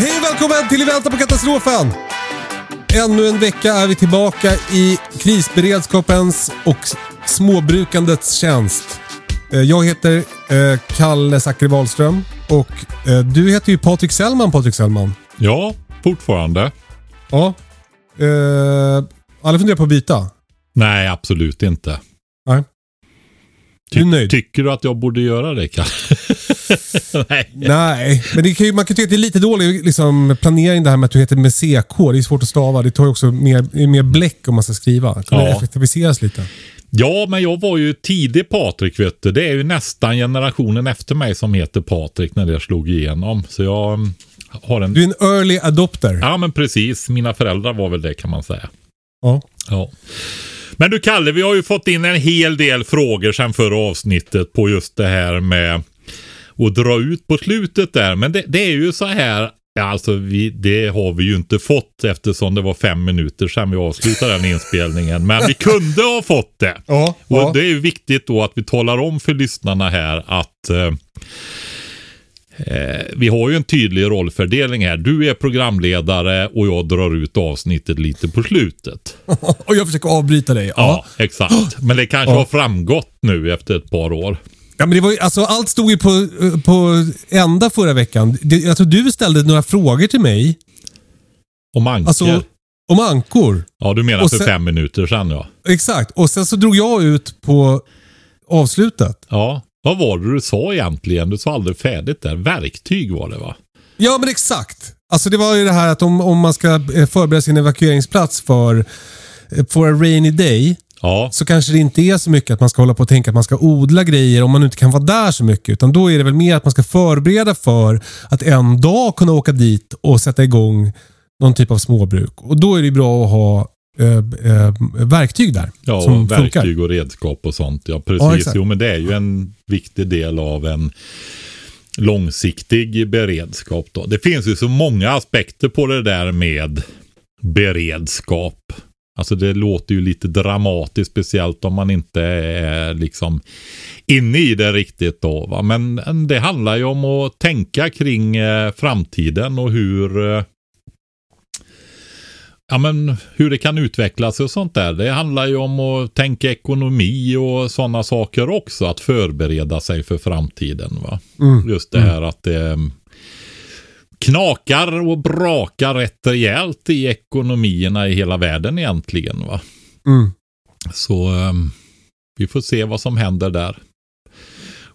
Hej och välkommen till I väntan på katastrofen! Ännu en vecka är vi tillbaka i krisberedskapens och småbrukandets tjänst. Eh, Jag heter eh, Kalle Zackari Wahlström och eh, du heter ju Patrik Sellman, Patrik Sellman. Ja, fortfarande. Ja. Eh, alla funderar på att byta. Nej, absolut inte. Nej. Du är nöjd? Tycker du att jag borde göra det, Kalle? Nej. Nej, men det kan ju, man kan tycka att det är lite dålig liksom, planering det här med att du heter med CK. Det är svårt att stava. Det tar ju också mer, mer bläck om man ska skriva. Det kan Ja. effektiviseras lite. Ja, men jag var ju tidig Patrik, vet du. Det är ju nästan generationen efter mig som heter Patrik när det slog igenom. Så jag mm, har en... Du är en early adopter. Ja, men precis. Mina föräldrar var väl det kan man säga. Ja. Ja. Men du Kalle, vi har ju fått in en hel del frågor sedan förra avsnittet på just det här med att dra ut på slutet där. Men det, det är ju så här, alltså vi, det har vi ju inte fått eftersom det var fem minuter sedan vi avslutade den inspelningen. Men vi kunde ha fått det. Ja, Och ja. det är ju viktigt då att vi talar om för lyssnarna här att eh, eh, vi har ju en tydlig rollfördelning här. Du är programledare och jag drar ut avsnittet lite på slutet. Och jag försöker avbryta dig. Ja. Ja, exakt. Men det kanske har framgått nu efter ett par år. Ja, men det var ju, alltså, allt stod ju på, på ända förra veckan. Det, jag tror du ställde några frågor till mig. Om ankor. Alltså, om ankor. ja, du menar och för sen- fem minuter sedan ja. Exakt. Och sen så drog jag ut på avslutet. Ja, vad var det du sa egentligen? Du sa aldrig färdigt där. Verktyg var det va? Ja, men exakt. Alltså det var ju det här att om, om man ska eh, förbereda sin evakueringsplats för eh, for a rainy day Ja, så kanske det inte är så mycket att man ska hålla på och tänka att man ska odla grejer om man inte kan vara där så mycket. Utan då är det väl mer att man ska förbereda för att en dag kunna åka dit och sätta igång någon typ av småbruk. Och då är det bra att ha eh, eh, verktyg där ja som och funkar. verktyg och redskap och sånt. Ja, Ja, precis. exakt. jo, men det är ju en viktig del av en långsiktig beredskap. Då. Det finns ju så många aspekter på det där med beredskap. Alltså det låter ju lite dramatiskt, speciellt om man inte är liksom inne i det riktigt då. Va? Men det handlar ju om att tänka kring eh, framtiden och hur eh, Ja men hur det kan utvecklas och sånt där. Det handlar ju om att tänka ekonomi och sådana saker också. Att förbereda sig för framtiden. Va? Mm. Just det här att det mm, knakar och brakar rätt rejält i ekonomierna i hela världen egentligen. Va? Mm. Så ehm, vi får se vad som händer där.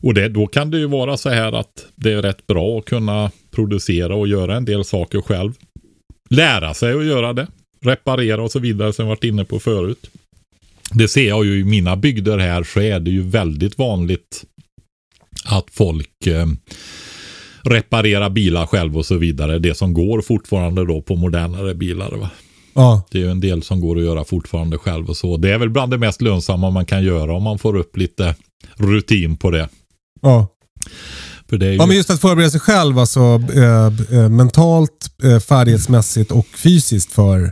Och det, då kan det ju vara så här att det är rätt bra att kunna producera och göra en del saker själv. Lära sig att göra det. Reparera och så vidare som jag varit inne på förut. Det ser jag ju i mina bygder här så är det ju väldigt vanligt att folk eh, reparerar bilar själv och så vidare. Det som går fortfarande då på modernare bilar. Va? Ja. Det är ju en del som går att göra fortfarande själv och så. Det är väl bland det mest lönsamma man kan göra om man får upp lite rutin på det. Ja. För det är ju... ja, men just att förbereda sig själv alltså eh, mentalt, eh, färdighetsmässigt och fysiskt för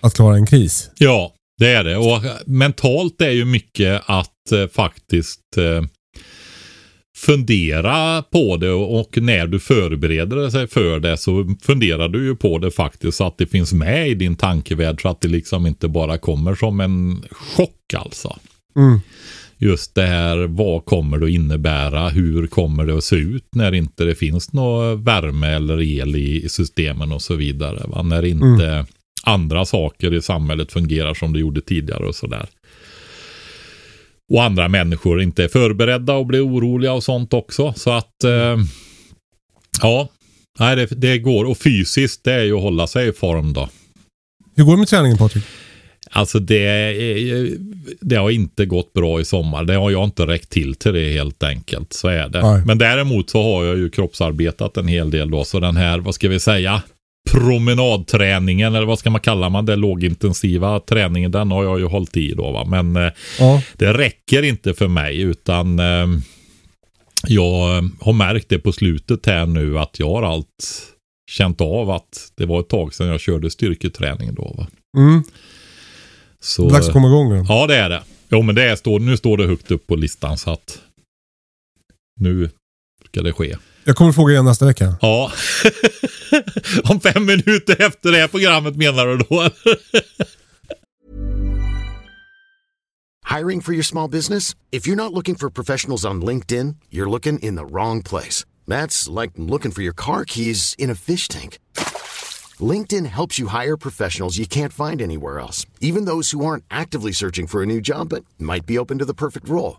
att klara en kris. Ja, det är det. Och mentalt är ju mycket att eh, faktiskt eh, fundera på det och när du förbereder dig för det så funderar du ju på det faktiskt så att det finns med i din tankevärld så att det liksom inte bara kommer som en chock alltså. Mm. Just det här, vad kommer det att innebära? Hur kommer det att se ut när inte det finns någon värme eller el i systemen och så vidare. Va? När inte andra saker i samhället fungerar som det gjorde tidigare och sådär. Och andra människor inte är förberedda och blir oroliga och sånt också. Så att, eh, ja, nej, det, det går. Och fysiskt, det är ju att hålla sig i form då. Hur går det med träningen Patrik? Alltså det, är- det har inte gått bra i sommar. Det har jag inte räckt till till det helt enkelt. Så är det. Nej. Men däremot så har jag ju kroppsarbetat en hel del då. Så den här, vad ska vi säga, promenadträningen eller vad ska man kalla man det, lågintensiva träningen, den har jag ju hållit i då va. Men eh, Ja. det räcker inte för mig utan eh, jag har märkt det på slutet här nu att jag har allt känt av att det var ett tag sedan jag körde styrketräning då va. Mm. Så, Dags att komma igång nu. Ja, det är det. Jo, men det är, nu står det högt upp på listan så att nu ska det ske. Jag kommer fråga igen nästa vecka. Ja. Om fem minuter efter det här programmet menar du då? Hiring for your small business? If you're not looking for professionals on LinkedIn, you're looking in the wrong place. That's like looking for your car keys in a fish tank. LinkedIn helps you hire professionals you can't find anywhere else, even those who aren't actively searching for a new job but might be open to the perfect role.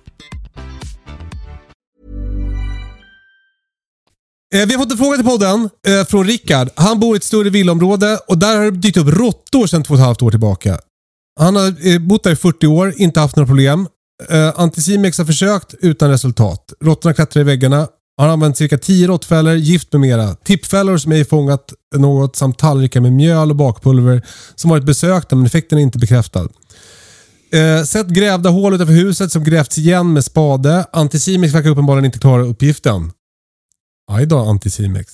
Eh, vi har fått en fråga till podden eh, från Rickard. Han bor i ett större villaområde och där har det dykt upp råttor sedan två och ett halvt år tillbaka. Han har eh, bott där i 40 år, inte haft några problem. Eh, Anticimex har försökt utan resultat. Råttorna klättrar i väggarna. Han har använt cirka 10 råttfällor, gift med mera. Tippfällor som ej fångat något samt tallrikar med mjöl och bakpulver som varit besökta men effekten är inte bekräftad. Eh, sett grävda hål utanför huset som grävts igen med spade. Anticimex verkar uppenbarligen inte klara uppgiften. Aj då, Anticimex.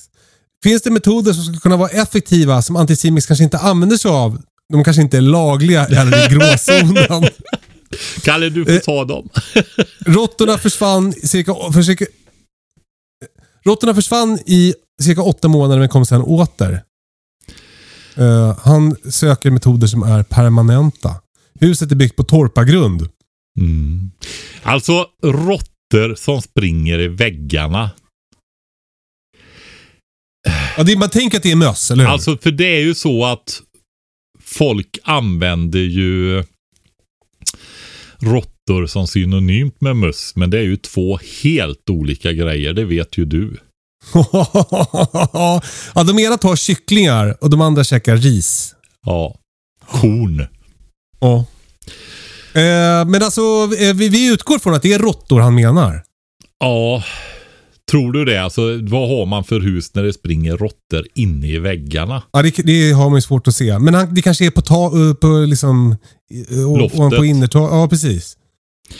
Finns det metoder som skulle kunna vara effektiva som Anticimex kanske inte använder sig av? De kanske inte är lagliga eller i gråzonen. Kalle, du får ta dem. Råttorna försvann cirka, för cirka... Råttorna försvann i cirka åtta månader men kom sen åter. Eh, han söker metoder som är permanenta. Huset är byggt på torpargrund. Mm. Alltså råttor som springer i väggarna. Ja, det, man tänker att det är möss, eller hur? Alltså för det är ju så att folk använder ju råttor som synonymt med möss. Men det är ju två helt olika grejer. Det vet ju du. ja, de ena tar kycklingar och de andra käkar ris. Ja. Korn. Ja. Eh, men alltså, eh, vi, vi utgår från att det är råttor han menar. Ja. Tror du det? Alltså vad har man för hus när det springer råttor inne i väggarna? Ja, det, det har man ju svårt att se. Men han, det kanske är på, ta, på liksom... Loftet. Ovanpå innertak. Ja, precis.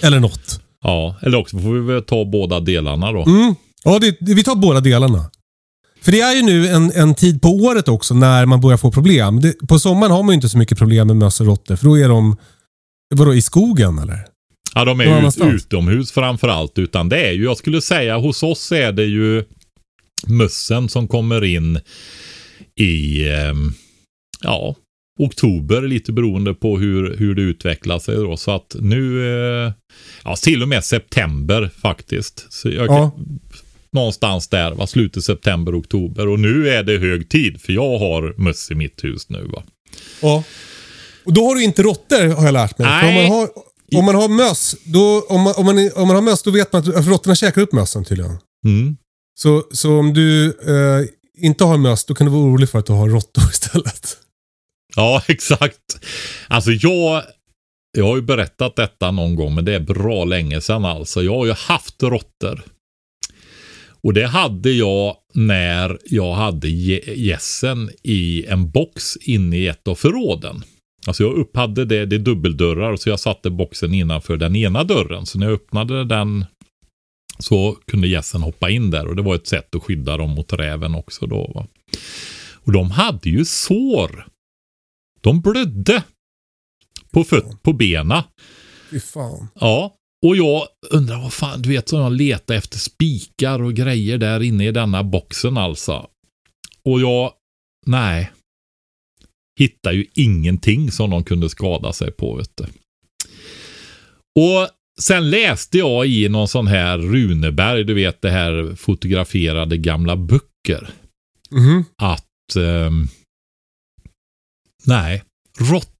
Eller något. Ja, eller också får vi väl ta båda delarna då. Mm. Ja, det, det, vi tar båda delarna. För det är ju nu en, en tid på året också när man börjar få problem. Det, på sommaren har man ju inte så mycket problem med möss och råttor. För då är de... Vadå, i skogen eller? Ja, de är ju annanstans. utomhus framför allt. Utan det är ju, jag skulle säga, hos oss är det ju mössen som kommer in i, ehm, ja, oktober, lite beroende på hur, hur det utvecklar sig då. Så att nu, eh, ja, till och med september faktiskt. Så jag, Ja. Någonstans där, va, slutet september, oktober. Och nu är det hög tid, för jag har möss i mitt hus nu. Va. Ja. Och då har du inte råttor har jag lärt mig. För om, Nej. man har, om man har möss, då, om, man, om, man, om man har möss då vet man att för råttorna käkar upp mössen tydligen. Mm. Så, så om du eh, inte har möss, då kan du vara orolig för att du har råttor istället. Ja, exakt. Alltså jag, jag har ju berättat detta någon gång, men det är bra länge sedan alltså. Jag har ju haft råttor. Och det hade jag när jag hade gä- gässen i en box inne i ett av förråden. Alltså jag upp hade det, det är dubbeldörrar så jag satte boxen innanför den ena dörren. Så när jag öppnade den så kunde gässen hoppa in där och det var ett sätt att skydda dem mot räven också då. Va? Och de hade ju sår. De blödde. På, föt- på bena. Fy fan. Ja. Och jag undrar vad fan, du vet, så jag letar efter spikar och grejer där inne i denna boxen alltså. Och jag, nej. Hittar ju ingenting som de kunde skada sig på, vet du. Och sen läste jag i någon sån här Runeberg, du vet det här fotograferade gamla böcker Mhm. att ehm, nej,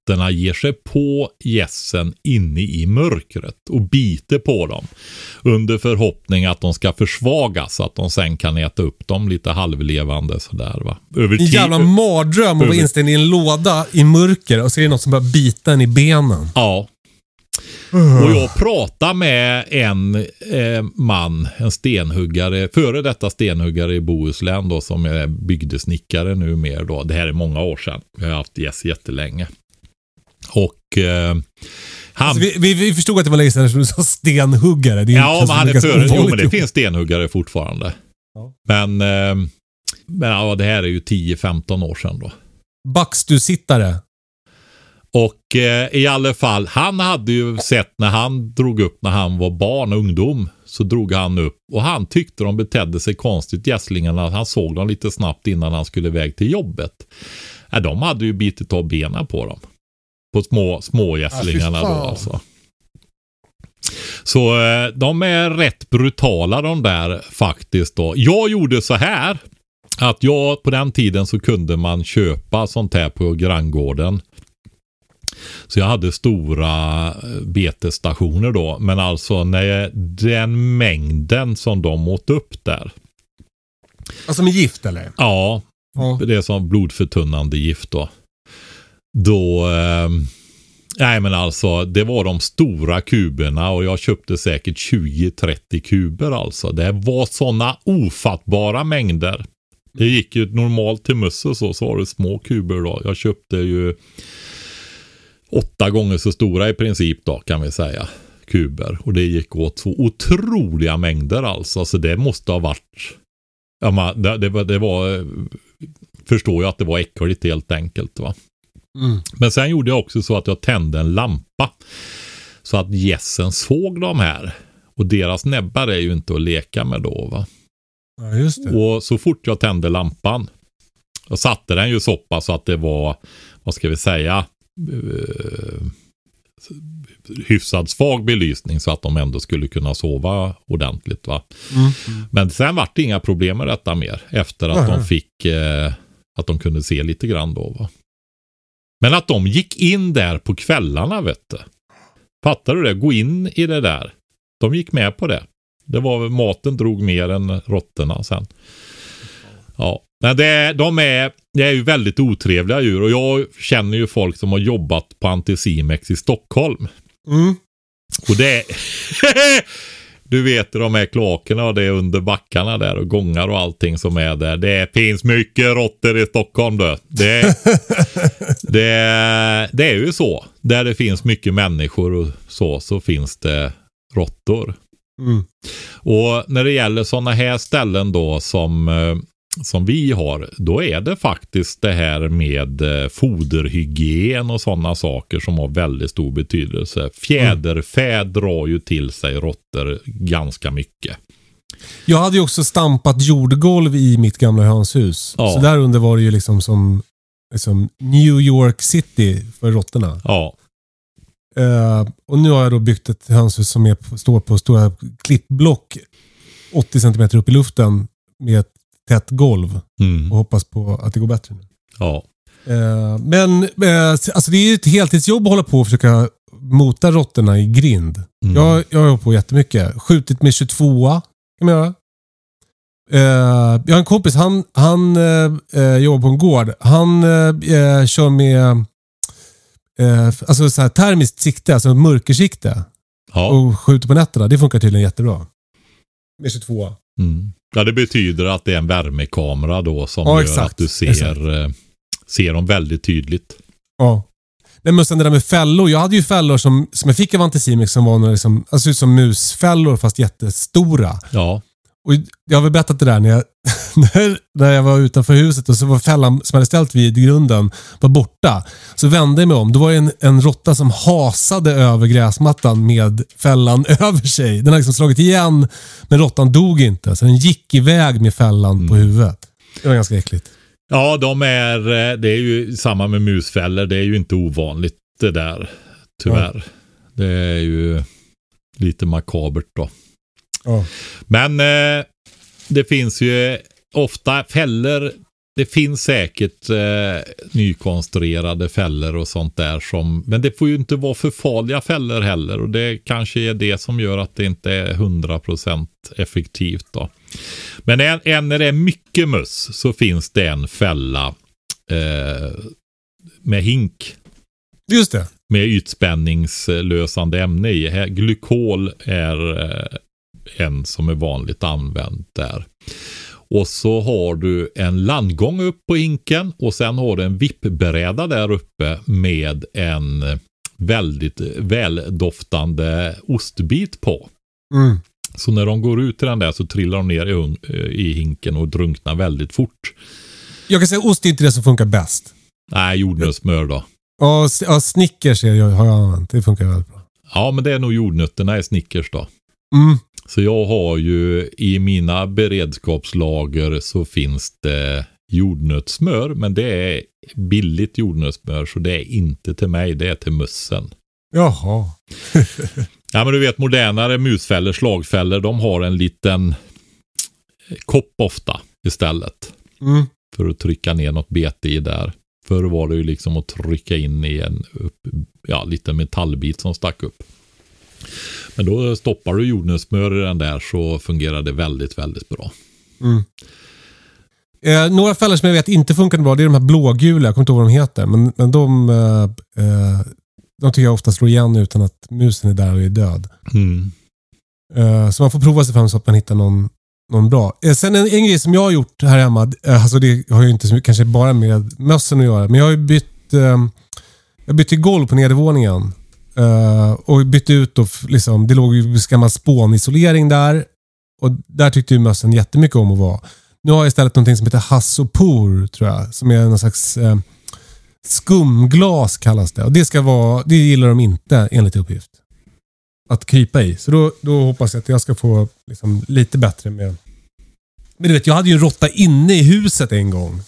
råttorna ger sig på gässen inne i mörkret och biter på dem. Under förhoppning att de ska försvagas så att de sen kan äta upp dem lite halvlevande sådär va. Över En jävla mardröm att vara instängd i en låda i mörker och så är det något som börjar bita en i benen. Ja. Och jag pratade med en eh, man, en stenhuggare, före detta stenhuggare i Bohuslän då som är bygdesnickare nu mer då. Det här är många år sedan. Vi har haft gäss jättelänge. Och eh, han... Alltså, vi, vi, vi förstod att det var länge sedan som du sa stenhuggare. Det är ja, är ganska före. Jo, men det finns stenhuggare fortfarande. Ja. Men, eh, men ja, det här är ju 10-15 år sedan då. Backstusittare. Och eh, i alla fall, han hade ju sett när han drog upp när han var barn och ungdom. Så drog han upp och han tyckte de betedde sig konstigt gässlingarna. Han såg dem lite snabbt innan han skulle iväg till jobbet. Ja, de hade ju bitit av benen på dem. På små, små gässlingarna då alltså. Så eh, de är rätt brutala de där faktiskt då. Jag gjorde så här. Att jag på den tiden så kunde man köpa sånt här på granngården. Så jag hade stora eh, betesstationer då. Men alltså när den mängden som de åt upp där. Alltså med gift eller? Ja, Ja. det är som blodförtunnande gift då. Då, eh, nej men alltså det var de stora kuberna och jag köpte säkert 20-30 kuber alltså. Det var sådana ofattbara mängder. Det gick ju normalt till möss och så, så var det små kuber då. Jag köpte ju åtta gånger så stora i princip då kan vi säga. Kuber. Och det gick åt så otroliga mängder alltså. Så det måste ha varit Ja, man, det, det, var, det var, eh, förstår jag att det var äckligt helt enkelt. Va? Mm. Men sen gjorde jag också så att jag tände en lampa. Så att gässen såg de här. Och deras näbbar är ju inte att leka med då. Va? ja, just det. Och så fort jag tände lampan. Jag satte den ju så pass så att det var, vad ska vi säga, eh, hyfsad svag belysning så att de ändå skulle kunna sova ordentligt. va. Mm. Men sen vart det inga problem med detta mer efter att Nej. de fick eh, att de kunde se lite grann då. Va? Men att de gick in där på kvällarna vet du. Fattar du det? Gå in i det där. De gick med på det. Det var maten drog mer än råttorna sen. Ja, men det, de är, det är ju väldigt otrevliga djur och jag känner ju folk som har jobbat på Anticimex i Stockholm. Mm. Och det är... Du vet de här kloakerna och det är under backarna där och gångar och allting som är där. Det finns mycket råttor i Stockholm du. Det, det, det är ju så. Där det finns mycket människor och så, så finns det råttor. Mm. Och när det gäller sådana här ställen då som, eh, som vi har, då är det faktiskt det här med eh, foderhygien och sådana saker som har väldigt stor betydelse. Fjäderfä drar ju till sig råttor ganska mycket. Jag hade ju också stampat jordgolv i mitt gamla hönshus. Ja. Så där under var det ju liksom som liksom New York City för råttorna. Ja, Eh, och nu har jag då byggt ett hönshus som är står på stora klippblock 80 cm upp i luften med ett tätt golv mm. och hoppas på att det går bättre nu. ja. Eh, men eh, alltså det är ju ett heltidsjobb att hålla på och försöka mota råttorna i grind. Mm. Jag, jag har hållit på jättemycket. Skjutit med 22 kan man göra. Eh, jag har en kompis, han, han jobbar på en gård. Han kör med alltså så här termiskt sikte, alltså mörkersikte. ja. Och skjuter på nätterna. Det funkar tydligen jättebra. Med 22 Mm. Ja, det betyder att det är en värmekamera då som Ja, gör exakt. att du ser, eh, ser dem väldigt tydligt. Ja. Nej, men sen det där med fällor. Jag hade ju fällor som, som jag fick av Anticimex som var några liksom, alltså som musfällor fast jättestora. Ja, Och jag har väl berättat det där när jag, när, jag var utanför huset och så var fällan som jag hade ställt vid grunden var borta. Så vände jag mig om. Då var en, en råtta som hasade över gräsmattan med fällan över sig. Den hade liksom slagit igen, men råttan dog inte. Så den gick iväg med fällan på huvudet. Det var ganska äckligt. Ja, de är, eh, det är ju samma med musfällor. Det är ju inte ovanligt det där. Tyvärr. Det är ju lite makabert då. Ja. Men eh, det finns ju ofta fällor det finns säkert eh, nykonstruerade fällor och sånt där som, men det får ju inte vara för farliga fällor heller och det kanske är det som gör att det inte är 100% effektivt då. Men en, en, när det är mycket möss så finns det en fälla eh, med hink. Just det. Med ytspänningslösande ämne i. Glykol är eh, en som är vanligt använt där. Och så har du en landgång upp på hinken och sen har du en vippbräda där uppe med en väldigt väldoftande ostbit på. Mm. Så när de går ut i den där så trillar de ner i, i hinken och drunknar väldigt fort. Jag kan säga ost är inte det som funkar bäst. Nej, jordnötssmör då. Ja, ja Snickers har jag använt. Det funkar väldigt bra. Ja, men det är nog jordnötterna i Snickers då. Mm. Så jag har ju i mina beredskapslager så finns det jordnötssmör. Men det är billigt jordnötssmör så det är inte till mig, det är till mössen. Jaha. ja men du vet modernare musfällor, slagfällor, de har en liten kopp ofta istället. Mm. För att trycka ner något bete i där. Förr var det ju liksom att trycka in i en upp, ja, liten metallbit som stack upp. Men då stoppar du jordnötssmör i den där så fungerar det väldigt, väldigt bra. Mm. Eh, några fällor som jag vet inte funkar bra, det är de här blågula. Jag kommer inte ihåg vad de heter. Men, men de, eh, eh, de tycker jag ofta slår igen utan att musen är där och är död. Mm. Eh, så man får prova sig fram så att man hittar någon, någon bra. Eh, sen en, en grej som jag har gjort här hemma, eh, alltså det har ju inte så mycket, kanske bara med mössen att göra, men jag har ju bytt, jag bytte golv på nedervåningen. Uh, och bytte ut då, liksom, det låg ju gammal spånisolering där. Och där tyckte ju mössen jättemycket om att vara. Nu har jag istället någonting som heter Hassopor, tror jag. Som är någon slags uh, skumglas kallas det. Och det ska vara, det gillar de inte enligt uppgift. Att krypa i. Så då, då hoppas jag att jag ska få liksom, lite bättre med... Men du vet, jag hade ju en råtta inne i huset en gång.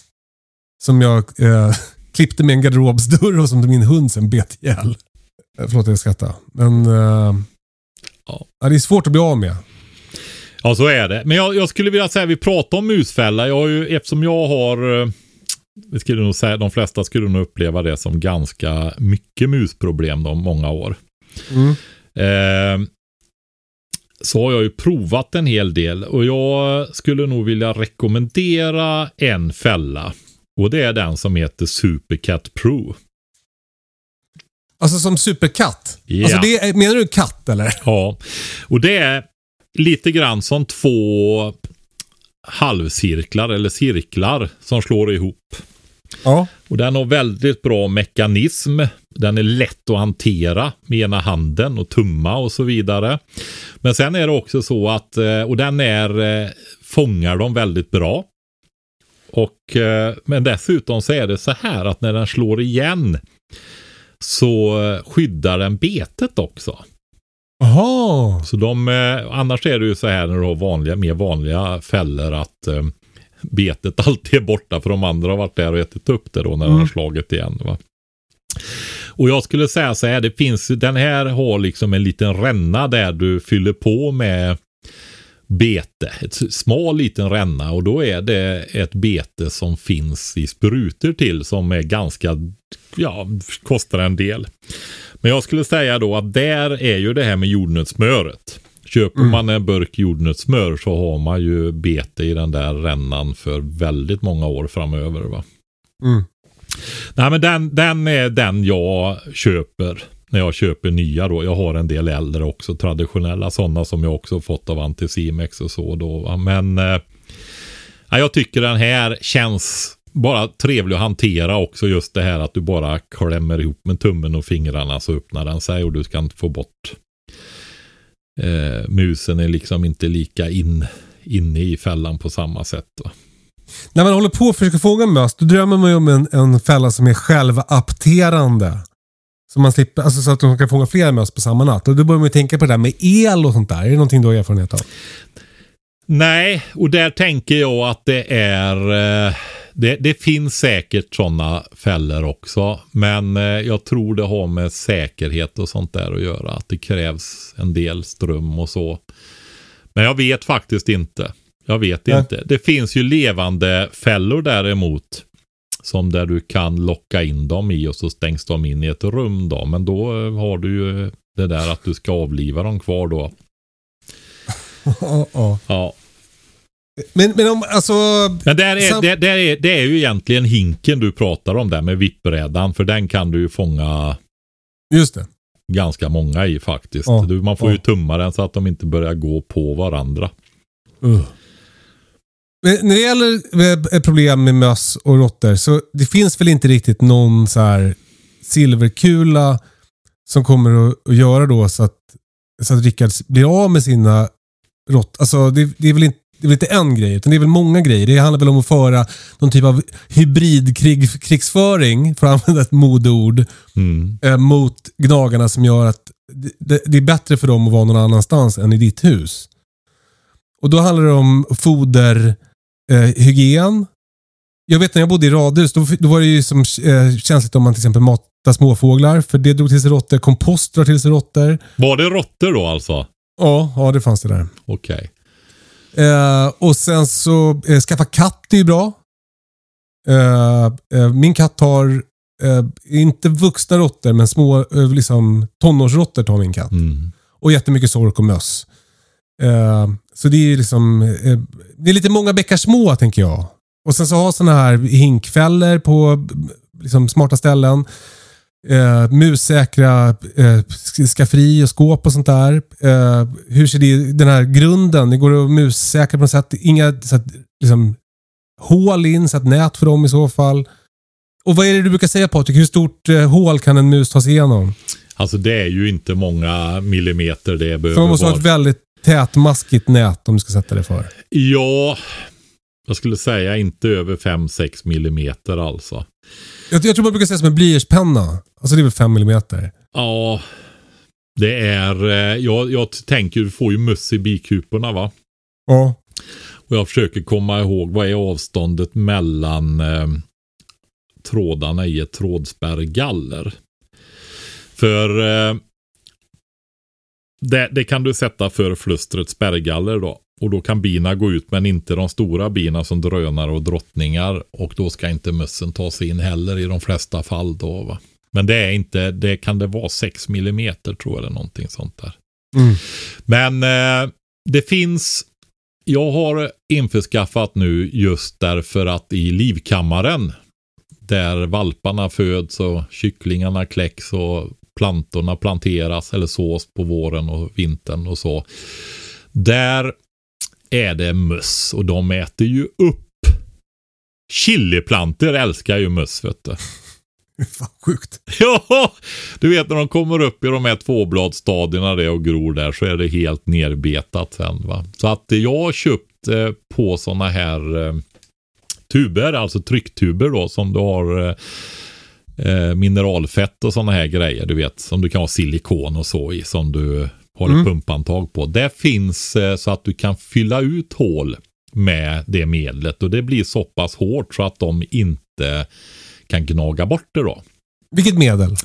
Som jag uh, klippte med en garderobsdörr och som min hund sen bet ihjäl. Eh, förlåt att jag skrattar. Men uh, ja. det är svårt att bli av med. Ja, så är det. Men jag, jag skulle vilja säga, vi pratar om musfälla. Jag har ju, eftersom jag har, det eh, skulle nog säga, de flesta skulle nog uppleva det som ganska mycket musproblem de många år. Mm. Eh, så har jag ju provat en hel del och jag skulle nog vilja rekommendera en fälla. Och det är den som heter Supercat Pro. Alltså som superkatt? Ja. Alltså det menar du katt eller? Ja, och det är lite grann som två halvcirklar eller cirklar som slår ihop. Ja. Och den har väldigt bra mekanism. Den är lätt att hantera med ena handen och tumma och så vidare. Men sen är det också så att, eh, och den är, eh, fångar dem väldigt bra. Och, eh, men dessutom så är det så här att när den slår igen så skyddar den betet också. Jaha. Så de, eh, annars är det ju så här när du har vanliga, mer vanliga fällor att eh, betet alltid är borta för de andra har varit där och ätit upp det då när mm. den har slagit igen. Va? Och jag skulle säga så här, det finns, den här har liksom en liten ränna där du fyller på med bete. Ett smal liten ränna och då är det ett bete som finns i sprutor till som är ganska, ja, kostar en del. Men jag skulle säga då att där är ju det här med jordnötssmöret. Köper mm. man en burk jordnötssmör så har man ju bete i den där rännan för väldigt många år framöver. Va? Mm. Nej men den, den är den jag köper när jag köper nya då. Jag har en del äldre också, traditionella sådana som jag också fått av Anticimex och så då. Men eh, jag tycker den här känns bara trevlig att hantera också just det här att du bara klämmer ihop med tummen och fingrarna så öppnar den sig och du kan få bort eh, musen är liksom inte lika in, inne i fällan på samma sätt. Va? När man håller på och försöker fånga möss, då drömmer man ju om en, en fälla som är självapterande. Så man slipper, alltså så att de kan fånga flera möss på samma natt. Och då börjar man ju tänka på det där med el och sånt där. Är det någonting du har erfarenhet av? Nej, och där tänker jag att det är eh, det, det, finns säkert sådana fällor också. Men eh, jag tror det har med säkerhet och sånt där att göra. Att det krävs en del ström och så. Men jag vet faktiskt inte. Jag vet Nej. inte. Det finns ju levande fällor däremot. Som där du kan locka in dem i och så stängs de in i ett rum då. Men då eh, har du ju det där att du ska avliva dem kvar då. Ja, ja. Ja. Men, men om, alltså... Men där är, Sam- det, är, det är ju egentligen hinken du pratar om där med vippbrädan. För den kan du ju fånga Just det. ganska många i faktiskt. Ja, Du, man får ju ja. tumma den så att de inte börjar gå på varandra. Men när det gäller eh, problem med möss och råttor så det finns väl inte riktigt någon så här silverkula som kommer att, göra då så att, så att Rickard blir av med sina råttor. Alltså det, det, är väl inte, det är väl inte en grej, utan det är väl många grejer. Det handlar väl om att föra någon typ av hybridkrigsföring, för att använda ett modeord, Mm. eh, mot gnagarna som gör att det, det är bättre för dem att vara någon annanstans än i ditt hus. Och då handlar det om foder, eh, hygien. Jag vet när jag bodde i radhus, då, då var det ju som eh, känsligt om man till exempel matar småfåglar, för det drog till sig råttor. Kompost drar till sig råttor. Var det råttor då alltså? Ja, ja, det fanns det där. Okej. Eh, och sen så, eh, skaffa katt är ju bra. Eh, eh, min katt har, eh, inte vuxna råttor, men små eh, liksom, tonårsråttor tar min katt. Mm. Och jättemycket sork och möss. Eh, så det är liksom, eh, det är lite många bäckar små tänker jag. Och sen så ha sådana här hinkfällor på liksom, smarta ställen. Eh, mussäkra eh, skafferi och skåp och sånt där. Eh, hur ser det den här grunden? Det går att mussäkra på något sätt. Inga så att, liksom, hål in, så att nät för dem i så fall. Och vad är det du brukar säga Patrik? Hur stort eh, hål kan en mus ta sig igenom? Alltså det är ju inte många millimeter det behöver För man måste ha vara. ett väldigt tätmaskigt nät om du ska sätta det för. Ja, jag skulle säga inte över 5-6 millimeter alltså. Jag, jag tror man brukar säga som en blyertspenna. Alltså det är väl 5 millimeter. Ja, det är... eh, Jag, jag tänker, du får ju möss i bikuporna va? Ja. Och jag försöker komma ihåg vad är avståndet mellan eh, trådarna i ett trådspärrgaller. För eh, det, det kan du sätta för flustret spärrgaller då. Och då kan bina gå ut men inte de stora bina som drönare och drottningar. Och då ska inte mössen ta sig in heller i de flesta fall då va. Men det är inte, det kan det vara 6 millimeter tror jag eller någonting sånt där. Mm. Men eh, det finns, jag har införskaffat nu just därför att i livkammaren där valparna föds och kycklingarna kläcks och plantorna planteras eller sås på våren och vintern och så. Där är det möss och de äter ju upp Chiliplantor älskar ju möss vet du. Fan sjukt. Ja, du vet när de kommer upp i de här tvåbladsstadierna det och gror där så är det helt nerbetat sen va. Så att jag har köpt eh, på sådana här eh, tuber, alltså trycktuber då som du har eh, eh, mineralfett och sådana här grejer du vet. Som du kan ha silikon och så i som du har ett Mm. pumpantag på. Det finns eh, så att du kan fylla ut hål med det medlet och det blir så pass hårt så att de inte kan gnaga bort det då. Vilket medel?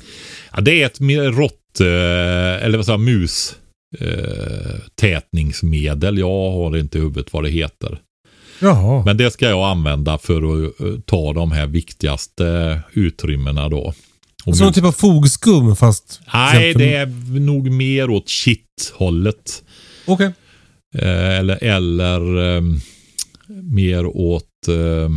Ja, det är ett rått, eh, eller vad säger mus eh, tätningsmedel. Jag har inte i huvudet vad det heter. Jaha. Men det ska jag använda för att eh, ta de här viktigaste utrymmena då. Och Som någon typ av fogskum fast... Nej, det är nog mer åt shit-hållet. Okej. Eh, eller eller eh, mer åt eh,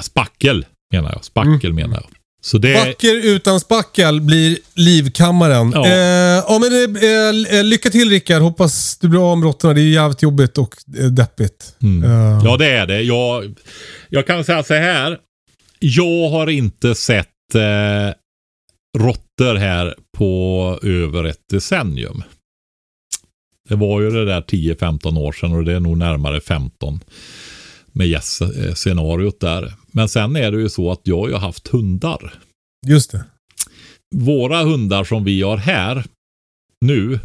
spackel menar jag. Spackel menar jag. Så det Backer utan spackel blir livkammaren. Ja. Eh, ja, men, eh, eh, lycka till Rickard. Hoppas du blir av med råttorna. Det är jävligt jobbigt och eh, deppigt. Mm. Eh, Ja, det är det. Jag, jag kan säga så här. Jag har inte sett eh, råttor här på över ett decennium. Det var ju det där 10-15 år sedan och det är nog närmare 15 med yes-scenariot där. Men sen är det ju så att jag har ju haft hundar. Just det. Våra hundar som vi har här nu,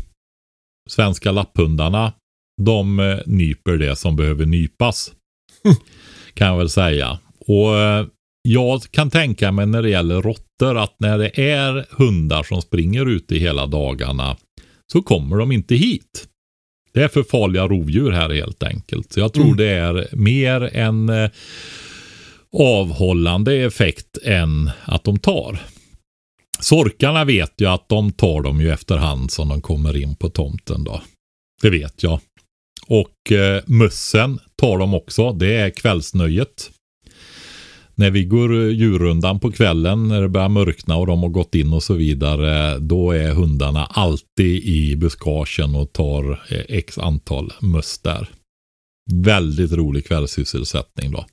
svenska lapphundarna, de eh, nyper det som behöver nypas. Kan jag väl säga. Och eh, jag kan tänka mig när det gäller råttor att när det är hundar som springer ute hela dagarna så kommer de inte hit. Det är för farliga rovdjur här helt enkelt. Så jag tror Mm. det är mer en avhållande effekt än att de tar. Sorkarna vet ju att de tar dem ju efterhand som de kommer in på tomten då. Det vet jag. Och eh, mössen tar de också. Det är kvällsnöjet. När vi går eh, djurrundan på kvällen när det börjar mörkna och de har gått in och så vidare. Då är hundarna alltid i buskagen och tar eh, x antal möss där. Väldigt rolig kvällssysselsättning då.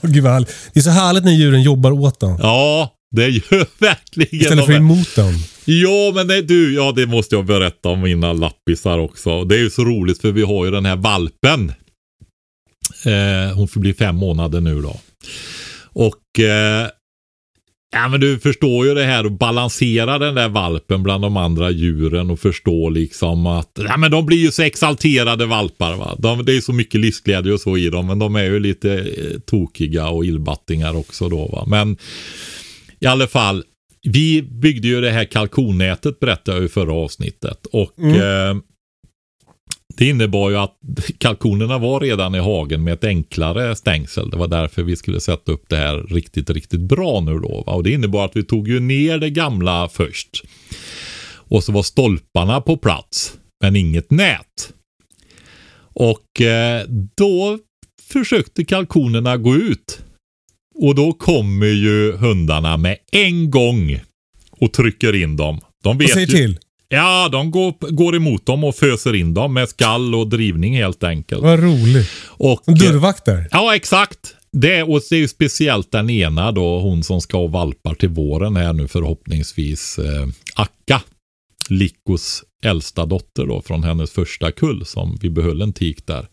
Vad härligt. Det är så härligt när djuren jobbar åt den. Ja, det gör verkligen Istället för emot den. Ja, men nej, du, ja det måste jag berätta om mina lappisar också. Det är ju så roligt för vi har ju den här valpen. Eh, hon får bli fem månader nu då. Och eh, ja, men du förstår ju det här att balansera den där valpen bland de andra djuren och förstå liksom att ja, men de blir ju så exalterade valpar. Va? De, det är så mycket livsglädje och så i dem, men de är ju lite eh, tokiga och illbattingar också då. Va? Men i alla fall, vi byggde ju det här kalkonnätet berättade jag i förra avsnittet. Och eh, det innebar ju att kalkonerna var redan i hagen med ett enklare stängsel. Det var därför vi skulle sätta upp det här riktigt, riktigt bra nu då. Va? Och det innebar att vi tog ju ner det gamla först. Och så var stolparna på plats, men inget nät. Och eh, då försökte kalkonerna gå ut. Och då kommer ju hundarna med en gång och trycker in dem. De Och vet säger ju, till. Ja, de går, går emot dem och föser in dem med skall och drivning helt enkelt. Vad roligt. Och, Som dörrvakter. Ja, exakt. Det, och det är ju speciellt den ena då, hon som ska ha valpar till våren här nu förhoppningsvis. Eh, Akka, Likos äldsta dotter då från hennes första kull som vi behöll en tik där.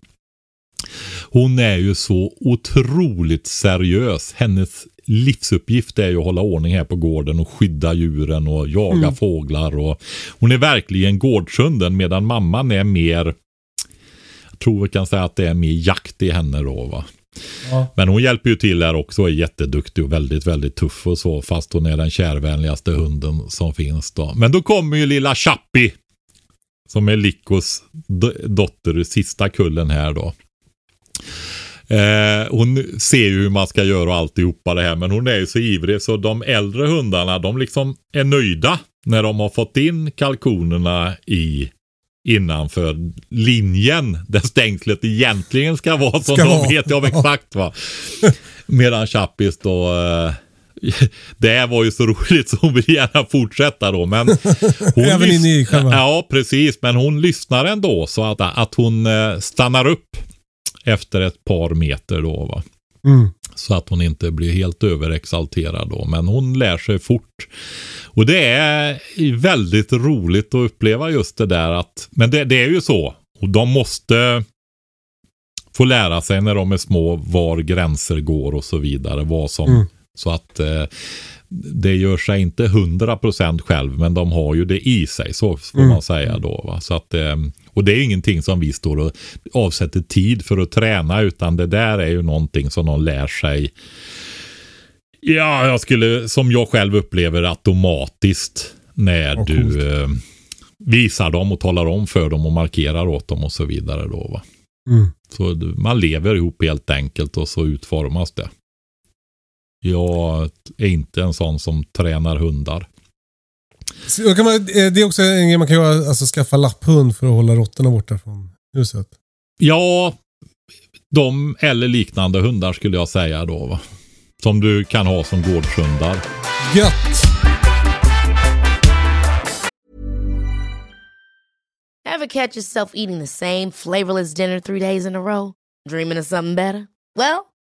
Hon är ju så otroligt seriös. Hennes livsuppgift är ju att hålla ordning här på gården och skydda djuren och jaga fåglar. Och hon är verkligen gårdshunden medan mamman är mer jag tror vi kan säga att det är mer jakt i henne då va. Ja. Men hon hjälper ju till där också och är jätteduktig och väldigt, väldigt tuff och så. Fast hon är den kärvänligaste hunden som finns då. Men då kommer ju lilla Chappi. Som är Likos dotter, sista kullen här då. Eh, hon ser ju hur man ska göra och alltihopa det här. Men hon är ju så ivrig så de äldre hundarna de liksom är nöjda. När de har fått in kalkonerna i innanför linjen där stängslet egentligen ska vara. Som Ska de vara. vet jag exakt va. Medan Chappis då eh, det var ju så roligt så hon vill gärna fortsätta då. Men hon Även inne i själva- Ja, precis. Men hon lyssnar ändå så att, att hon eh, stannar upp efter ett par meter då. Va? Mm. Så att hon inte blir helt överexalterad då. Men hon lär sig fort. Och det är väldigt roligt att uppleva just det där att, men det, det är ju så. Och de måste få lära sig när de är små var gränser går och så vidare. Vad som, Mm. Så att eh, det gör sig inte 100% själv men de har ju det i sig så får Mm. man säga då. Va? Så att, eh, och det är ingenting som vi står och avsätter tid för att träna utan det där är ju någonting som de lär sig Ja, jag skulle, som jag själv upplever automatiskt när Vad du eh, visar dem och talar om för dem och markerar åt dem och så vidare då va. Mm. Så man lever ihop helt enkelt och så utformas det. Jag är inte en sån som tränar hundar. Så kan man, eh, det är också en grej man kan göra, alltså skaffa lapphund för att hålla råttorna borta från huset. Ja, de eller liknande hundar skulle jag säga då va. Som du kan ha som gårdshundar. Gött! Ever catch yourself eating the same flavorless dinner three days in a row? Dreaming of something better? Well,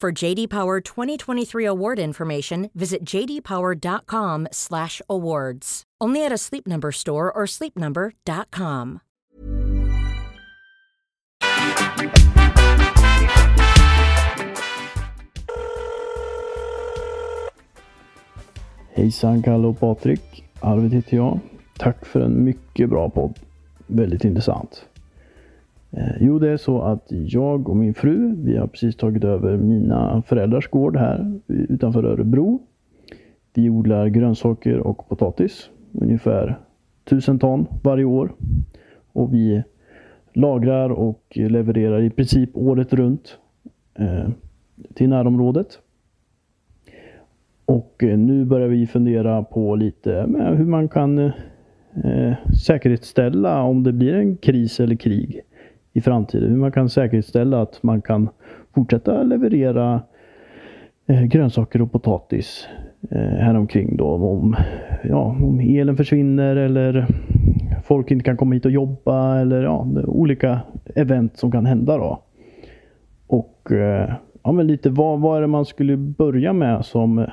For JD Power 2023 award information, visit jdpower.com/awards. Only at a Sleep Number store or sleepnumber.com. Hejsan Kalle och Patrik. Arvid heter jag. Tack för en mycket bra podd. Väldigt intressant. Eh, jo, det är så att jag och min fru, vi har precis tagit över mina föräldrars gård här utanför Örebro. Vi odlar grönsaker och potatis. Ungefär 1000 ton varje år. Och vi lagrar och levererar i princip året runt eh, till närområdet. Och eh, nu börjar vi fundera på lite hur man kan säkerhetsställa om det blir en kris eller krig i framtiden. Hur man kan säkerställa att man kan fortsätta leverera eh, grönsaker och potatis eh, häromkring då. Om, ja, om elen försvinner eller folk inte kan komma hit och jobba eller ja, olika event som kan hända då. Och eh, ja, men lite vad, vad är det man skulle börja med som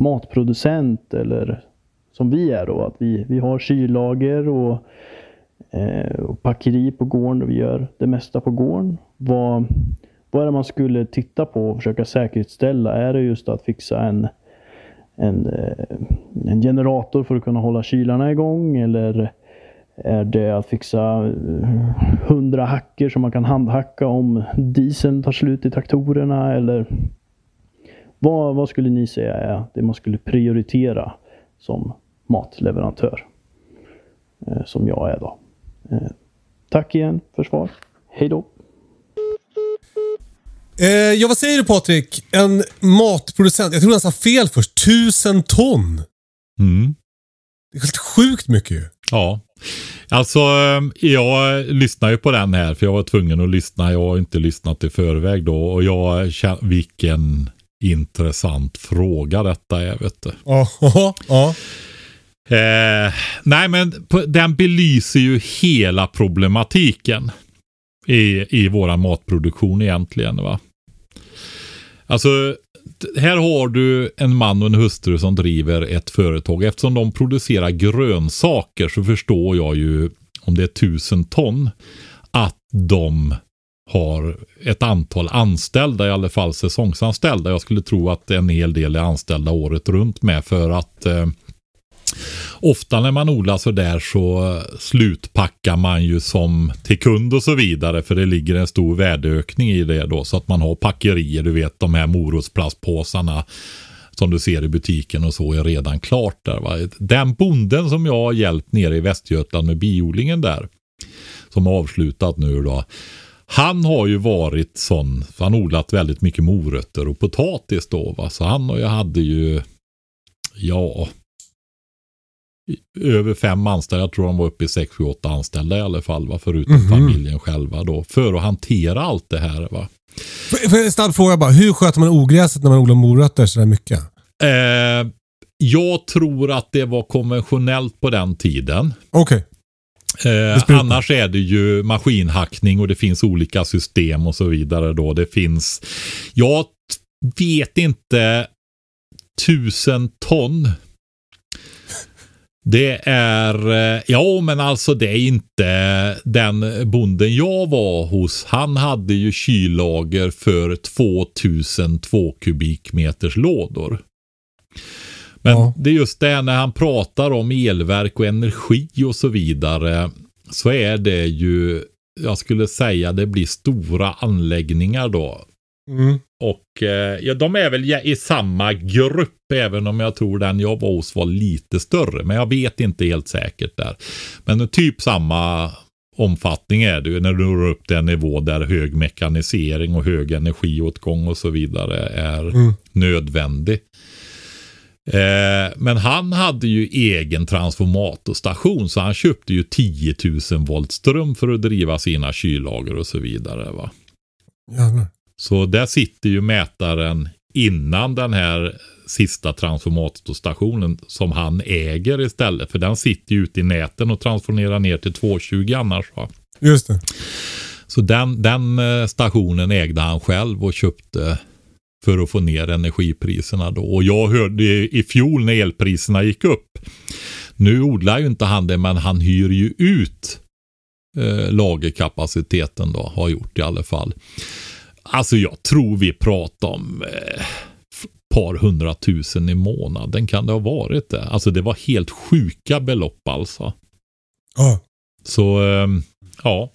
matproducent eller som vi är då. Att vi, vi har kyllager och, Eh, och packeri på gården och vi gör det mesta på gården. Vad, vad är det man skulle titta på och försöka säkerställa? Är det just att fixa en, en, eh, en generator för att kunna hålla kylarna igång eller är det att fixa eh, hundra hacker som man kan handhacka om dieseln tar slut i traktorerna eller vad, vad skulle ni säga är det man skulle prioritera som matleverantör? Som jag är då. Eh, tack igen för svar. Hej då! Eh, ja, vad säger du Patrik? En matproducent. Jag tror han sa fel först. Tusen ton! Mm. Det är helt sjukt mycket ju. Ja. Alltså, eh, jag lyssnar ju på den här för jag var tvungen att lyssna. Jag har inte lyssnat i förväg då och jag känner vilken intressant fråga detta är, vet du. Ja, ja, ja. Eh, nej, men den belyser ju hela problematiken i, i våra matproduktion egentligen. va. Alltså, här har du en man och en hustru som driver ett företag. Eftersom de producerar grönsaker så förstår jag ju om det är tusen ton att de har ett antal anställda, i alla fall säsongsanställda. Jag skulle tro att en hel del är anställda året runt med för att eh, ofta när man odlar så där så eh, slutpackar man ju som till kund och så vidare för det ligger en stor värdeökning i det då så att man har packerier, du vet de här morotsplastpåsarna som du ser i butiken och så är redan klart där. Va? Den bonden som jag har hjälpt nere i Västergötland med biodlingen där som har avslutat nu då. Han har ju varit sån, för han odlat väldigt mycket morötter och potatis då. Va? Så han och jag hade ju, ja, över fem anställda. Jag tror de var uppe i sex, sju, åtta anställda i alla fall. Va? Förutom mm -hmm. familjen själva då. För att hantera allt det här. Va? Får jag snabb fråga bara. Hur sköter man ogräset när man odlar morötter sådär mycket? Eh, jag tror att det var konventionellt på den tiden. Okej. Okay. Eh, annars är det ju maskinhackning och det finns olika system och så vidare då. Det finns, jag vet inte, tusen ton. Det är, eh, ja men alltså det är inte den bonden jag var hos. Han hade ju kyllager för 2002 kubikmeters lådor. Men ja. det är just det när han pratar om elverk och energi och så vidare. så är det ju, jag skulle säga det blir stora anläggningar då. Mm. Och eh, ja, de är väl i samma grupp, även om jag tror den jag var hos var lite större. Men jag vet inte helt säkert där. Men typ samma omfattning är det ju när du når upp den nivå där hög mekanisering och hög energiåtgång och så vidare är Mm. nödvändig. Eh, men han hade ju egen transformatorstation så han köpte ju 10 000 volt ström för att driva sina kyllager och så vidare. Va? Jävlar. Så där sitter ju mätaren innan den här sista transformatorstationen som han äger istället. För den sitter ju ute i näten och transformerar ner till 220 annars. Va? Just det. Så den, den eh, stationen ägde han själv och köpte för att få ner energipriserna då. Och jag hörde i fjol när elpriserna gick upp. Nu odlar ju inte han det men han hyr ju ut eh, lagerkapaciteten då. Har gjort i alla fall. Alltså jag tror vi pratar om eh, par hundratusen i månaden kan det ha varit det. Alltså det var helt sjuka belopp alltså. Ja. Så eh, ja.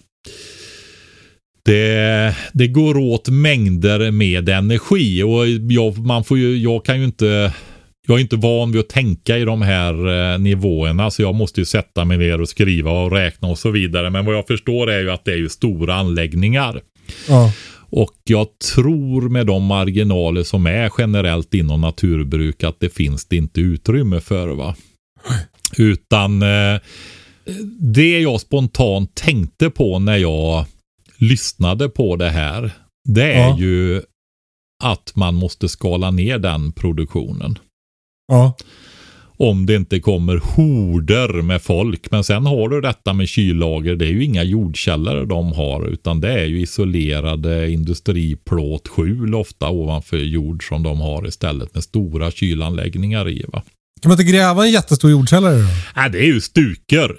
Det, det går åt mängder med energi och jag, man får ju, jag kan ju inte jag är inte van vid att tänka i de här eh, nivåerna så jag måste ju sätta mig ner och skriva och räkna och så vidare. Men vad jag förstår är ju att det är ju stora anläggningar. Ja. Och jag tror med de marginaler som är generellt inom naturbruk att det finns det inte utrymme för. va. Utan eh, det jag spontant tänkte på när jag lyssnade på det här. Det är Ja. ju att man måste skala ner den produktionen. Ja. Om det inte kommer horder med folk. Men sen har du detta med kyllager. Det är ju inga jordkällare de har. Utan det är ju isolerade industriplåtskjul ofta ovanför jord som de har istället. Med stora kylanläggningar i. Va? Kan man inte gräva en jättestor jordkällare då? Äh, det är ju stuker.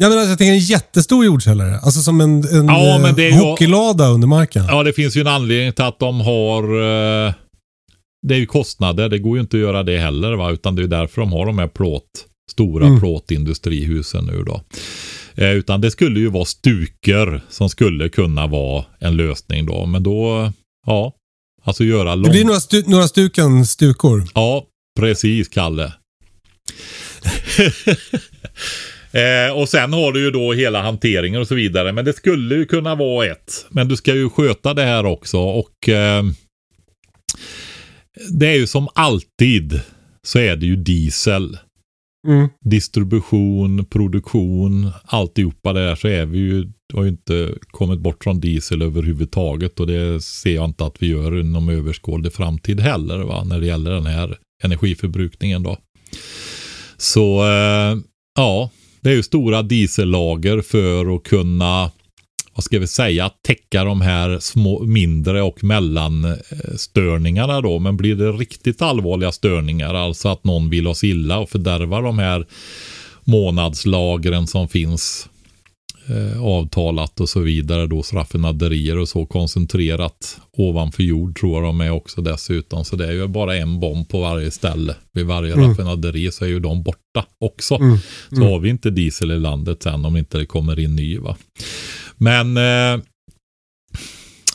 Jag menar, jag tänker en jättestor jordkällare. Alltså som en, en Ja, men det är eh, ju- hockeylada under marken. Ja, det finns ju en anledning till att de har eh, Det är ju kostnader. Det går ju inte att göra det heller. Va? Utan det är därför de har de här plåt, stora Mm. plåtindustrihusen nu då. Eh, utan det skulle ju vara stuker som skulle kunna vara en lösning då. Men då, ja. Alltså göra Det långt. blir några, stu, några stuken stukor. Ja, precis Kalle. eh, och sen har du ju då hela hanteringen och så vidare. Men det skulle ju kunna vara ett. Men du ska ju sköta det här också. Och eh, det är ju som alltid så är det ju diesel. Mm. Distribution, produktion, alltihopa det där så är vi ju, har ju inte kommit bort från diesel överhuvudtaget och det ser jag inte att vi gör inom överskådlig framtid heller va, när det gäller den här energiförbrukningen då. Så eh, ja, det är ju stora diesellager för att kunna vad ska vi säga, täcka de här små, mindre och mellanstörningarna då. Men blir det riktigt allvarliga störningar, alltså att någon vill oss illa och fördärva de här månadslagren som finns eh, avtalat och så vidare då raffinaderier och så koncentrerat ovanför jord tror jag de är också dessutom. Så det är ju bara en bomb på varje ställe. Vid varje Mm. raffinaderi så är ju de borta också. Mm. Så har vi inte diesel i landet sen om inte det kommer in ny va. Men eh,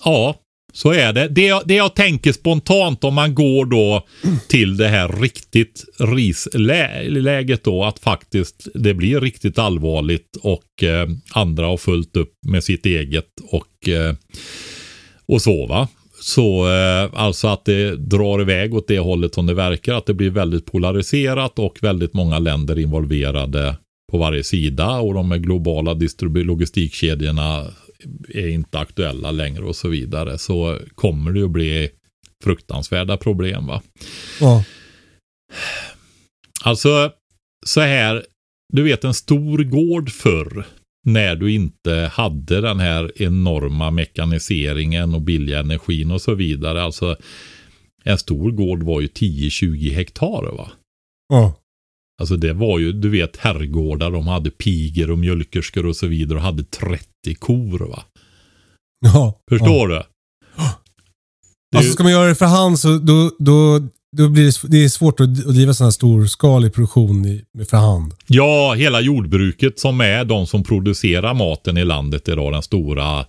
ja, så är det. Det jag, det jag tänker spontant om man går då till det här riktigt risläget då att faktiskt det blir riktigt allvarligt och eh, andra har fullt upp med sitt eget och, eh, och så va. Så eh, alltså att det drar iväg åt det hållet som det verkar. Att det blir väldigt polariserat och väldigt många länder involverade på varje sida och de globala logistikkedjorna är inte aktuella längre och så vidare. Så kommer det att bli fruktansvärda problem va. Ja. Alltså så här, du vet en stor gård förr när du inte hade den här enorma mekaniseringen och billiga energin och så vidare. Alltså en stor gård var ju 10-20 hektar va. Ja. Alltså det var ju, du vet herrgårdar, de hade piger och mjölkerskor och så vidare och hade 30 kor va. ja. Förstår du? Det är Alltså ska man göra det för hand så då, då, då blir det, det är svårt att, driva sån här storskalig produktion i, för hand. Ja, hela jordbruket som är de som producerar maten i landet idag, den stora,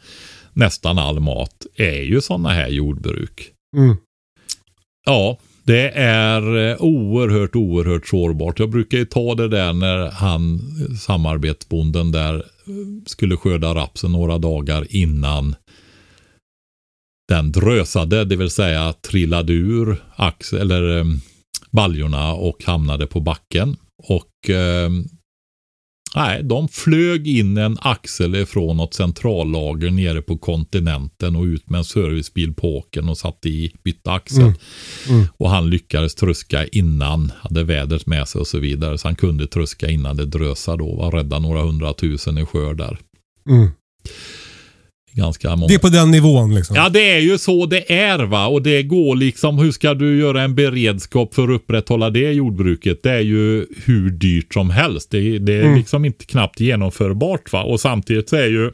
nästan all mat, är ju sådana här jordbruk. Mm. Ja, det är eh, oerhört, oerhört sårbart. Jag brukar ju ta det där när han, samarbetsbonden där, eh, skulle skörda rapsen några dagar innan den drösade, det vill säga trillade ur axel, eller eh, baljorna och hamnade på backen. Och eh, nej, de flög in en axel ifrån något centrallager nere på kontinenten och ut med en servicebil på åken och satte i, bytte axel. Mm. Mm. Och han lyckades tröska innan, hade vädret med sig och så vidare. Så han kunde tröska innan det drösade då, var rädda några hundratusen i skörd där. Mm. Ganska många. Det är på den nivån liksom. Ja, det är ju så det är va. Och det går liksom, hur ska du göra en beredskap för att upprätthålla det jordbruket? Det är ju hur dyrt som helst. Det, det är Mm. liksom inte knappt genomförbart va. Och samtidigt så är ju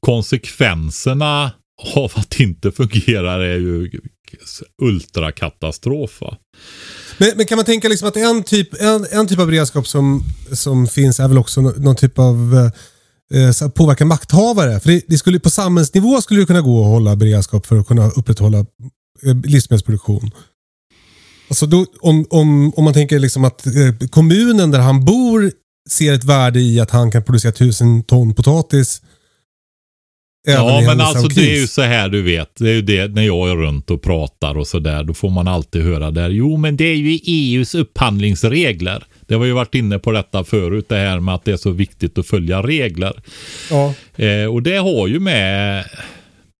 konsekvenserna av att det inte fungerar är ju ultrakatastrof. Men, men kan man tänka liksom att en typ, en, en typ av beredskap som, som finns är väl också nå- någon typ av eh, så att påverka makthavare? För det, det skulle, på samhällsnivå skulle det kunna gå att hålla beredskap för att kunna upprätthålla eh, livsmedelsproduktion. Alltså då, om, om, om man tänker liksom att eh, kommunen där han bor ser ett värde i att han kan producera tusen ton potatis. Ja, men alltså det är ju kris. så här du vet. Det är ju det när jag är runt och pratar och så där. Då får man alltid höra där. Jo, men det är ju EUs upphandlingsregler. Det har ju varit inne på detta förut. Det här med att det är så viktigt att följa regler. Ja. Eh, och det har ju med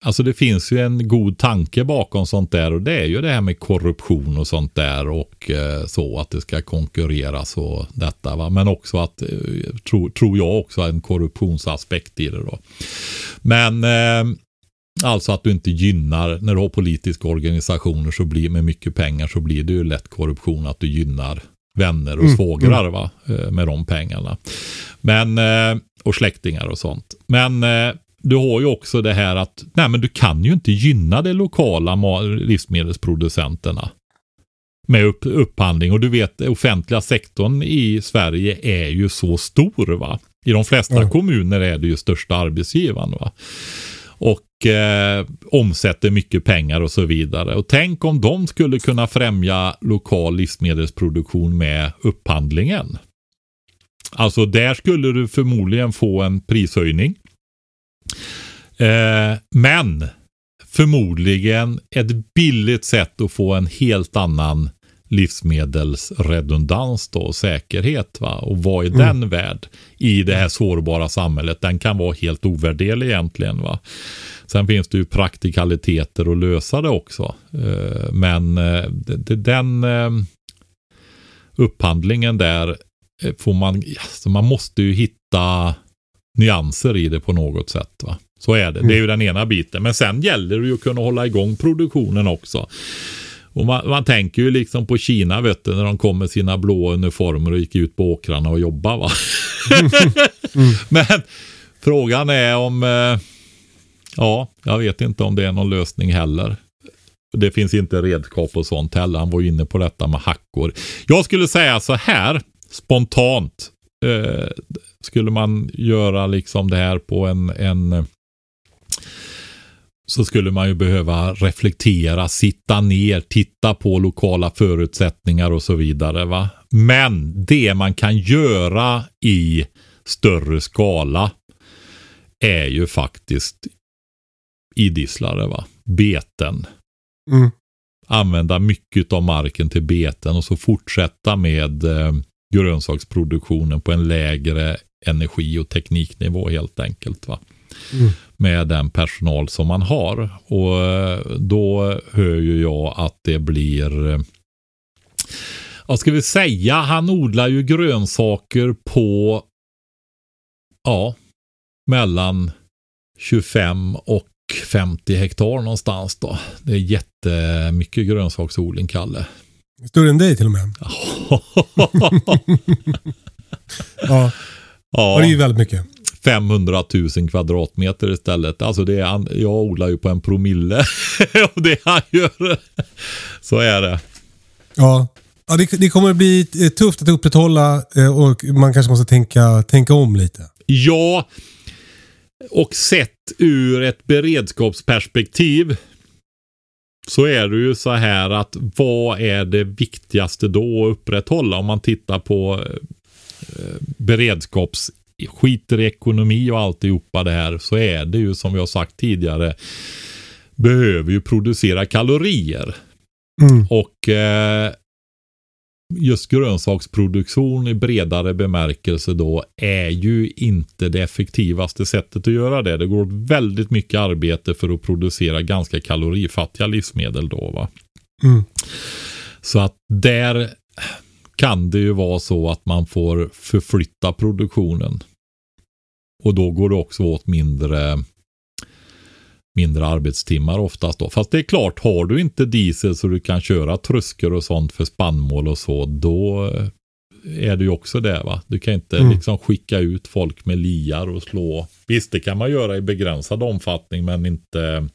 Alltså det finns ju en god tanke bakom sånt där och det är ju det här med korruption och sånt där och eh, så att det ska konkurreras och detta va. Men också att, eh, tro, tror jag också, en korruptionsaspekt i det då. Men eh, alltså att du inte gynnar, när du har politiska organisationer så blir med mycket pengar så blir det ju lätt korruption att du gynnar vänner och Mm, svågrar va, eh, med de pengarna. Men, och släktingar och sånt. Men du har ju också det här att nej men du kan ju inte gynna de lokala livsmedelsproducenterna med upp, upphandling. Och du vet offentliga sektorn i Sverige är ju så stor va. I de flesta Ja. kommuner är det ju största arbetsgivaren va. Och eh, omsätter mycket pengar och så vidare. Och tänk om de skulle kunna främja lokal livsmedelsproduktion med upphandlingen. Alltså där skulle du förmodligen få en prishöjning. Eh, men förmodligen ett billigt sätt att få en helt annan livsmedelsredundans då, och säkerhet. Va? Och vad är den värd i det här sårbara samhället? Den kan vara helt ovärderlig egentligen. Va? Sen finns det ju praktikaliteter att lösa det också. Eh, men eh, den eh, upphandlingen där får man, alltså man måste ju hitta nyanser i det på något sätt. Va? Så är det. Det är ju den ena biten. Men sen gäller det ju att kunna hålla igång produktionen också. Och man, man tänker ju liksom på Kina vet du, när de kom med sina blå uniformer och gick ut på åkrarna och jobbade. Va? Men frågan är om, eh, ja, jag vet inte om det är någon lösning heller. Det finns inte redskap och sånt heller. Han var ju inne på detta med hackor. Jag skulle säga så här spontant. Eh, skulle man göra liksom det här på en, en så skulle man ju behöva reflektera, sitta ner, titta på lokala förutsättningar och så vidare. Va? Men det man kan göra i större skala är ju faktiskt idisslare, va? beten. Mm. Använda mycket av marken till beten och så fortsätta med eh, grönsaksproduktionen på en lägre energi och tekniknivå helt enkelt. va Mm. Med den personal som man har. Och eh, då hör ju jag att det blir eh, vad ska vi säga? Han odlar ju grönsaker på ja, mellan 25 och 50 hektar någonstans då. Det är jättemycket grönsaksodling, Kalle. Större än dig till och med. Ja, ja, och det är ju väldigt mycket. 500 000 kvadratmeter istället. Alltså det är, jag odlar ju på en promille och det han gör. Så är det. Ja, ja det, det kommer bli eh, tufft att upprätthålla eh, och man kanske måste tänka, tänka om lite. Ja, och sett ur ett beredskapsperspektiv så är det ju så här att vad är det viktigaste då att upprätthålla om man tittar på eh, beredskaps skiter i ekonomi och alltihopa det här så är det ju som vi har sagt tidigare behöver ju producera kalorier. Mm. Och eh, just grönsaksproduktion i bredare bemärkelse då är ju inte det effektivaste sättet att göra det. Det går väldigt mycket arbete för att producera ganska kalorifattiga livsmedel då va. Mm. Så att där kan det ju vara så att man får förflytta produktionen. Och då går det också åt mindre mindre arbetstimmar oftast då. Fast det är klart, har du inte diesel så du kan köra trusker och sånt för spannmål och så, då är det ju också det va. Du kan inte mm. liksom skicka ut folk med liar och slå. Visst, det kan man göra i begränsad omfattning, men inte.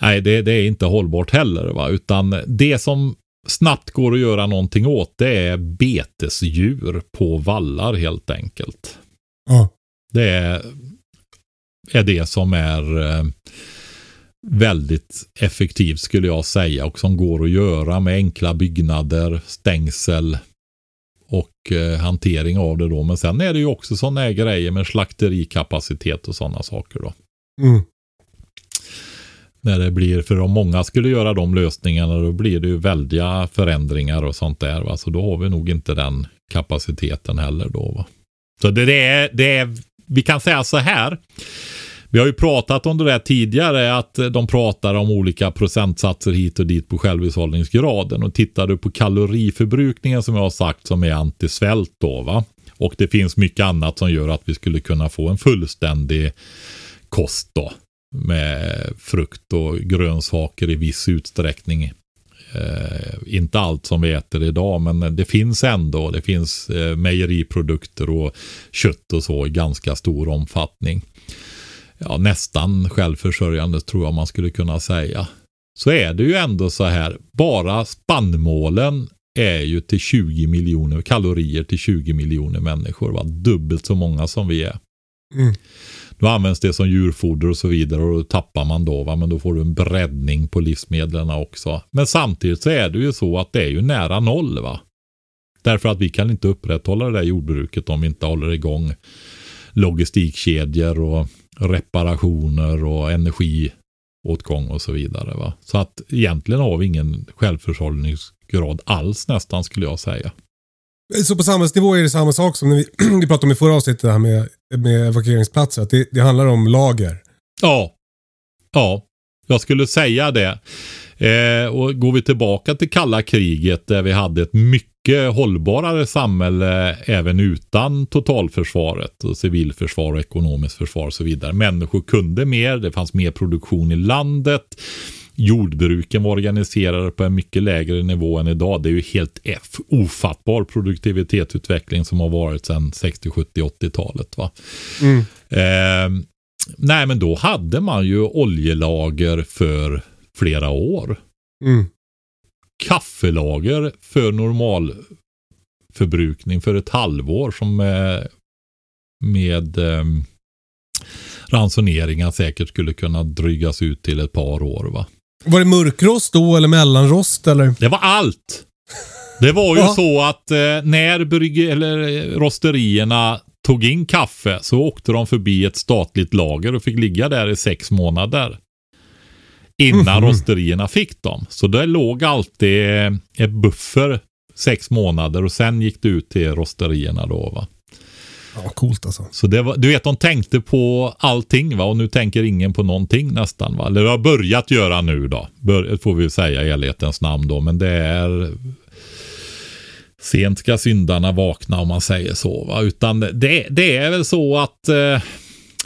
Nej, det, det är inte hållbart heller va, utan det som snabbt går att göra någonting åt det är betesdjur på vallar helt enkelt. Ja. Det är är det som är eh, väldigt effektivt skulle jag säga och som går att göra med enkla byggnader, stängsel och eh, hantering av det då. Men sen är det ju också sådana grejer med slakterikapacitet och sådana saker då. Mm. När det blir, för om många skulle göra de lösningarna då blir det ju väldiga förändringar och sånt där. Va? Så då har vi nog inte den kapaciteten heller då. Va? Så det, det, är, det är, vi kan säga så här. Vi har ju pratat om det där tidigare att de pratar om olika procentsatser hit och dit på självhushållningsgraden och tittar du på kaloriförbrukningen som jag har sagt som är antisvält då va. Och det finns mycket annat som gör att vi skulle kunna få en fullständig kost då med frukt och grönsaker i viss utsträckning. Eh, inte allt som vi äter idag, men det finns ändå. Det finns eh, mejeriprodukter och kött och så i ganska stor omfattning ja, nästan självförsörjande tror jag man skulle kunna säga. Så är det ju ändå så här, bara spannmålen är ju till 20 miljoner kalorier till 20 miljoner människor. Va? Dubbelt så många som vi är. Mm. Då används det som djurfoder och så vidare och då tappar man då. Va? Men då får du en breddning på livsmedlen också. Men samtidigt så är det ju så att det är ju nära noll. va. Därför att vi kan inte upprätthålla det där jordbruket om vi inte håller igång logistikkedjor och reparationer och energiåtgång och så vidare. Va? Så att egentligen har vi ingen självförsörjningsgrad alls nästan skulle jag säga. Så på samhällsnivå är det samma sak som när vi, vi pratade om i förra avsnittet, det här med, med evakueringsplatser. Att det, det handlar om lager. Ja. Ja, jag skulle säga det. Eh, och går vi tillbaka till kalla kriget där vi hade ett mycket hållbarare samhälle även utan totalförsvaret och civilförsvar och ekonomiskt försvar och så vidare. Människor kunde mer, det fanns mer produktion i landet. Jordbruken var organiserade på en mycket lägre nivå än idag. Det är ju helt F, ofattbar produktivitetsutveckling som har varit sedan 60, 70, 80-talet. Va? Mm. Eh, nej, men då hade man ju oljelager för flera år. Mm. Kaffelager för normal förbrukning för ett halvår som med, med eh, ransoneringar säkert skulle kunna drygas ut till ett par år. Va? Var det mörkrost då eller mellanrost? Eller? Det var allt. Det var ju så att eh, när brygg eller eh, rosterierna tog in kaffe så åkte de förbi ett statligt lager och fick ligga där i sex månader innan mm. rosterierna fick dem. Så det låg alltid ett buffer sex månader och sen gick det ut till rosterierna då va. Ja, coolt alltså. Så det var, du vet, de tänkte på allting va och nu tänker ingen på någonting nästan va. Eller har börjat göra nu då. Bör, får vi säga i ärlighetens namn då. Men det är sent ska syndarna vakna om man säger så va. Utan det, det är väl så att eh,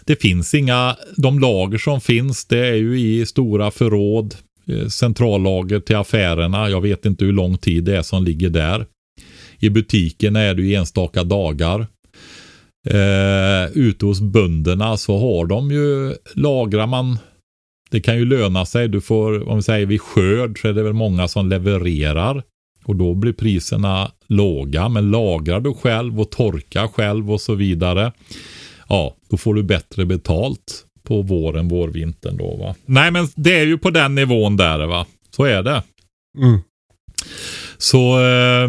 det finns inga, de lager som finns det är ju i stora förråd, eh, centrallager till affärerna. Jag vet inte hur lång tid det är som ligger där. I butiken är det ju enstaka dagar. Eh, ute hos bönderna så har de ju, lagrar man det kan ju löna sig. Du får, om vi säger vid skörd så är det väl många som levererar. Och då blir priserna låga. Men lagrar du själv och torkar själv och så vidare. Ja, då får du bättre betalt på våren, vårvintern då va. Nej men det är ju på den nivån där va. Så är det. Mm. Så eh,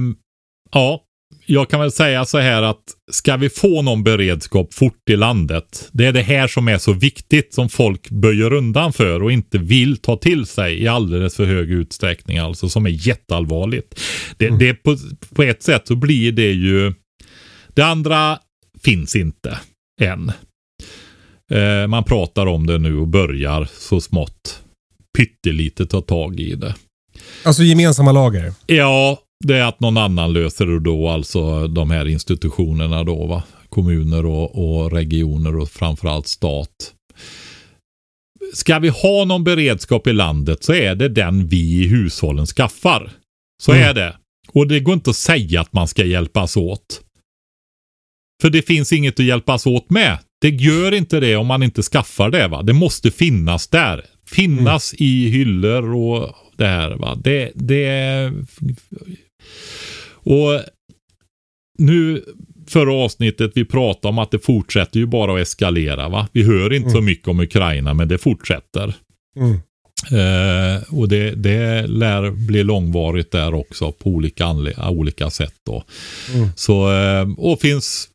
ja, jag kan väl säga så här att ska vi få någon beredskap fort i landet. Det är det här som är så viktigt som folk böjer undan för och inte vill ta till sig i alldeles för hög utsträckning. Alltså som är jätteallvarligt. Det, Mm. det på, på ett sätt så blir det ju. Det andra finns inte än. Eh, man pratar om det nu och börjar så smått pyttelite ta tag i det. Alltså gemensamma lager. Ja, det är att någon annan löser det då, alltså de här institutionerna då, va? Kommuner och, och regioner och framförallt stat. Ska vi ha någon beredskap i landet så är det den vi i hushållen skaffar. Så Mm. är det. Och det går inte att säga att man ska hjälpas åt. För det finns inget att hjälpas åt med. Det gör inte det om man inte skaffar det. va. Det måste finnas där. Finnas i hyllor och det här. va. Det, det och nu förra avsnittet vi pratade om att det fortsätter ju bara att eskalera. va. Vi hör inte så mycket om Ukraina men det fortsätter. Mm. Eh, och det, det lär bli långvarigt där också på olika, olika sätt. Då. Mm. Så, eh, och finns,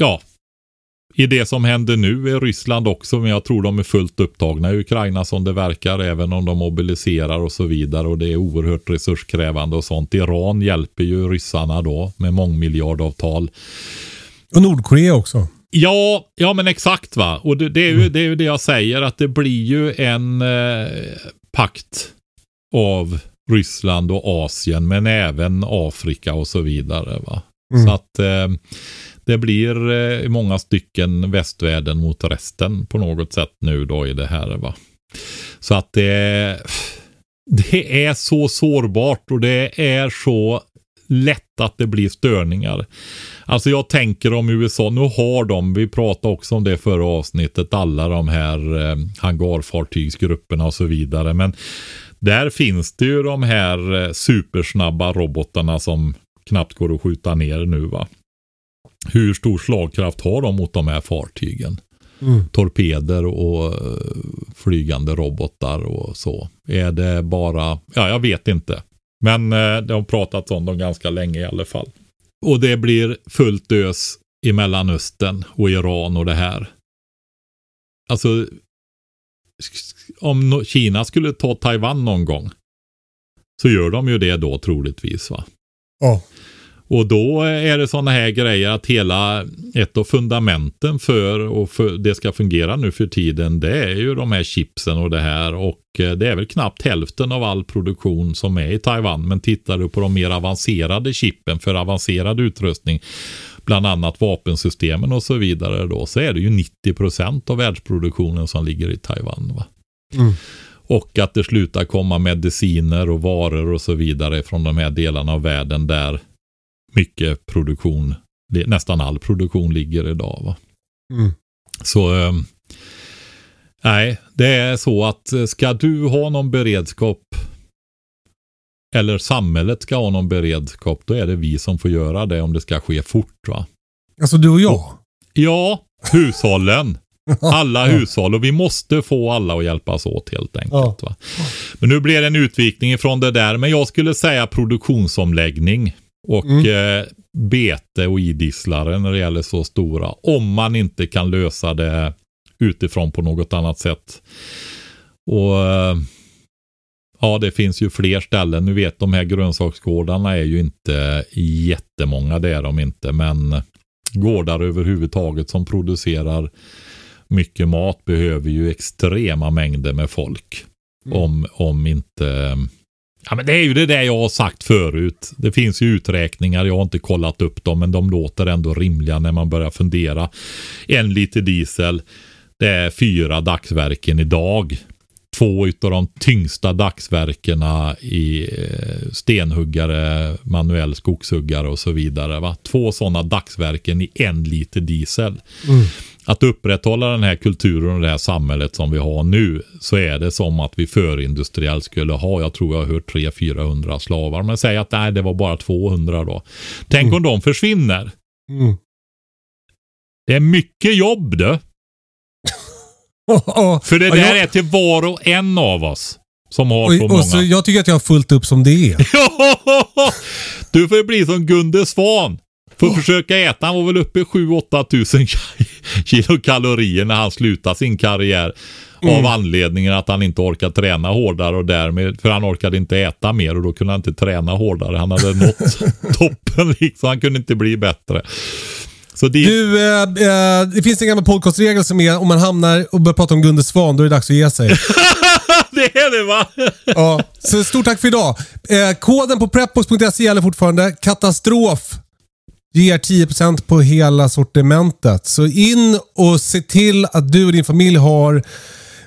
ja, i det som händer nu är Ryssland också, men jag tror de är fullt upptagna i Ukraina som det verkar, även om de mobiliserar och så vidare och det är oerhört resurskrävande och sånt. Iran hjälper ju ryssarna då med mångmiljardavtal. Och Nordkorea också. Ja, ja men exakt va. Och det, det, är, ju, det är ju det jag säger att det blir ju en eh, pakt av Ryssland och Asien men även Afrika och så vidare. va. Mm. Så att eh, det blir eh, i många stycken västvärlden mot resten på något sätt nu då i det här. va. Så att det, det är så sårbart och det är så lätt att det blir störningar. Alltså jag tänker om USA, nu har de, vi pratade också om det förra avsnittet, alla de här eh, hangarfartygsgrupperna och så vidare. Men där finns det ju de här eh, supersnabba robotarna som knappt går att skjuta ner nu va. Hur stor slagkraft har de mot de här fartygen? Mm. torpeder och eh, flygande robotar och så. Är det bara, ja jag vet inte. Men eh, det har pratats om dem ganska länge i alla fall. Och det blir fullt ös i Mellanöstern och Iran och det här. Alltså, om Kina skulle ta Taiwan någon gång så gör de ju det då troligtvis va. Ja. Och då är det sådana här grejer att hela ett av fundamenten för och för det ska fungera nu för tiden det är ju de här chipsen och det här och eh, det är väl knappt hälften av all produktion som är i Taiwan. Men tittar du på de mer avancerade chippen för avancerad utrustning bland annat vapensystemen och så vidare då så är det ju 90% av världsproduktionen som ligger i Taiwan. Va? Mm. Och att det slutar komma mediciner och varor och så vidare från de här delarna av världen där mycket produktion, nästan all produktion ligger idag. Va? Mm. Så eh, nej, det är så att eh, ska du ha någon beredskap eller samhället ska ha någon beredskap, då är det vi som får göra det om det ska ske fort. va? Alltså du och jag. Ja, hushållen. Alla hushåll och vi måste få alla att hjälpas åt helt enkelt. Va? Men nu blir det en utvikning ifrån det där. Men jag skulle säga produktionsomläggning och Mm. eh, bete och idisslare när det gäller så stora. Om man inte kan lösa det utifrån på något annat sätt. Och eh, Ja, det finns ju fler ställen. Nu vet de här grönsaksgårdarna är ju inte jättemånga, det är de inte. Men gårdar överhuvudtaget som producerar mycket mat behöver ju extrema mängder med folk. Om, om inte... Ja men det är ju det där jag har sagt förut. Det finns ju uträkningar, jag har inte kollat upp dem men de låter ändå rimliga när man börjar fundera. En liter diesel, det är fyra dagsverken idag. Två av de tyngsta dagsverkena i eh, stenhuggare, manuell skogshuggare och så vidare. Va? Två sådana dagsverken i en liter diesel. Mm att upprätthålla den här kulturen och det här samhället som vi har nu så är det som att vi förindustriellt skulle ha, jag tror jag har hört 300-400 slavar. Men säg att nej, det var bara 200 då. Tänk Mm. om de försvinner. Mm. Det är mycket jobb det. För det där jag- är till var och en av oss som har så Och, många. och så, jag tycker att jag har fullt upp som det är. du får ju bli som Gunde Svan. Får försöka äta. Han var väl uppe i 7-8 tusen kilo kalorier när han slutade sin karriär. Av anledningen att han inte orkade träna hårdare och därmed, för han orkade inte äta mer och då kunde han inte träna hårdare. Han hade nått toppen liksom. Han kunde inte bli bättre. Så det, Du, eh, eh, det finns en gammal podcastregel som är om man hamnar och börjar prata om Gunde Svan, då är det dags att ge sig. det är det va? Ja, så stort tack för idag. Eh, koden på prepbox.se gäller fortfarande. Katastrof ger 10% på hela sortimentet. Så in och se till att du och din familj har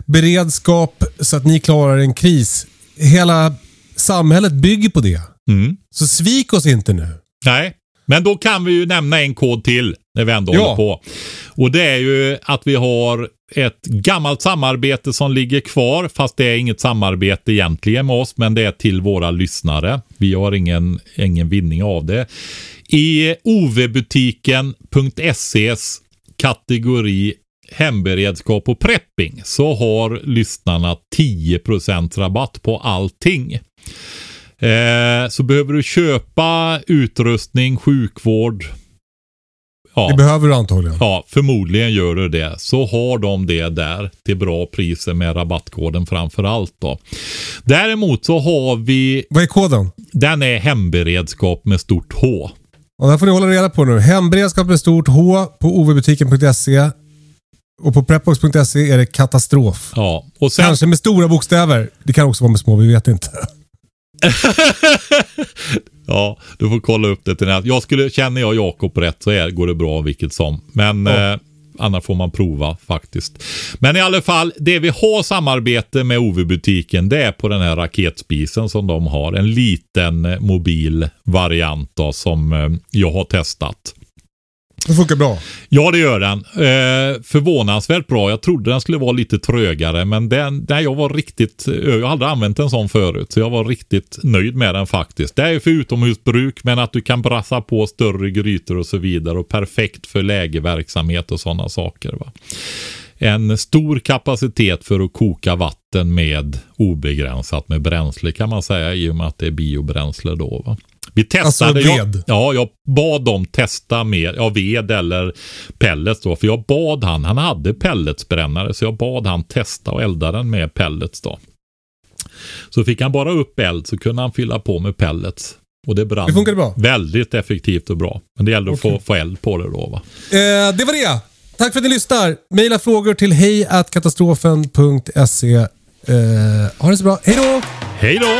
beredskap så att ni klarar en kris. Hela samhället bygger på det. Mm. Så svik oss inte nu. Nej, men då kan vi ju nämna en kod till när vi ändå Ja. håller på. Och det är ju att vi har ett gammalt samarbete som ligger kvar, fast det är inget samarbete egentligen med oss, men det är till våra lyssnare. Vi har ingen, ingen vinning av det. I ovbutiken.ses kategori hemberedskap och prepping så har lyssnarna 10% rabatt på allting. Eh, så behöver du köpa utrustning, sjukvård. Ja, Det behöver du antagligen. ja, förmodligen gör du det. Så har de det där till bra priser med rabattkoden framför allt då. Däremot så har vi, Vad är koden? den är hemberedskap med stort H. Och det får ni hålla reda på nu. Hemberedskap med stort H på ovbutiken.se och på prepbox.se är det katastrof. Ja, och sen, Kanske med stora bokstäver. Det kan också vara med små, vi vet inte. ja, du får kolla upp det till nästa. Jag skulle, känner jag Jakob rätt så är, går det bra vilket som. Men Ja. eh, annars får man prova faktiskt. Men i alla fall, det vi har samarbete med OV-butiken det är på den här raketspisen som de har. En liten eh, mobil variant då, som eh, jag har testat. Det funkar bra. Ja, det gör den. Eh, förvånansvärt bra. Jag trodde den skulle vara lite trögare, men den, nej, jag var riktigt... Eh, jag har aldrig använt en sån förut, så jag var riktigt nöjd med den faktiskt. Det är för utomhusbruk, men att du kan brassa på större grytor och så vidare och perfekt för lägerverksamhet och sådana saker. Va? En stor kapacitet för att koka vatten med obegränsat med bränsle kan man säga i och med att det är biobränsle då. Va? Vi testade, Alltså jag, ved? ja, jag bad dem testa mer, ja ved eller pellets då. För jag bad han, han hade pelletsbrännare, så jag bad han testa och elda den med pellets då. Så fick han bara upp eld så kunde han fylla på med pellets. Och det brann Det funkade bra? väldigt effektivt och bra. Men det gällde att Okej. få, få eld på det då va. Eh, det var det. Tack för att ni lyssnar. Maila frågor till hejkatastrofen.se. Eh, ha det så bra. Hej då! Hej då!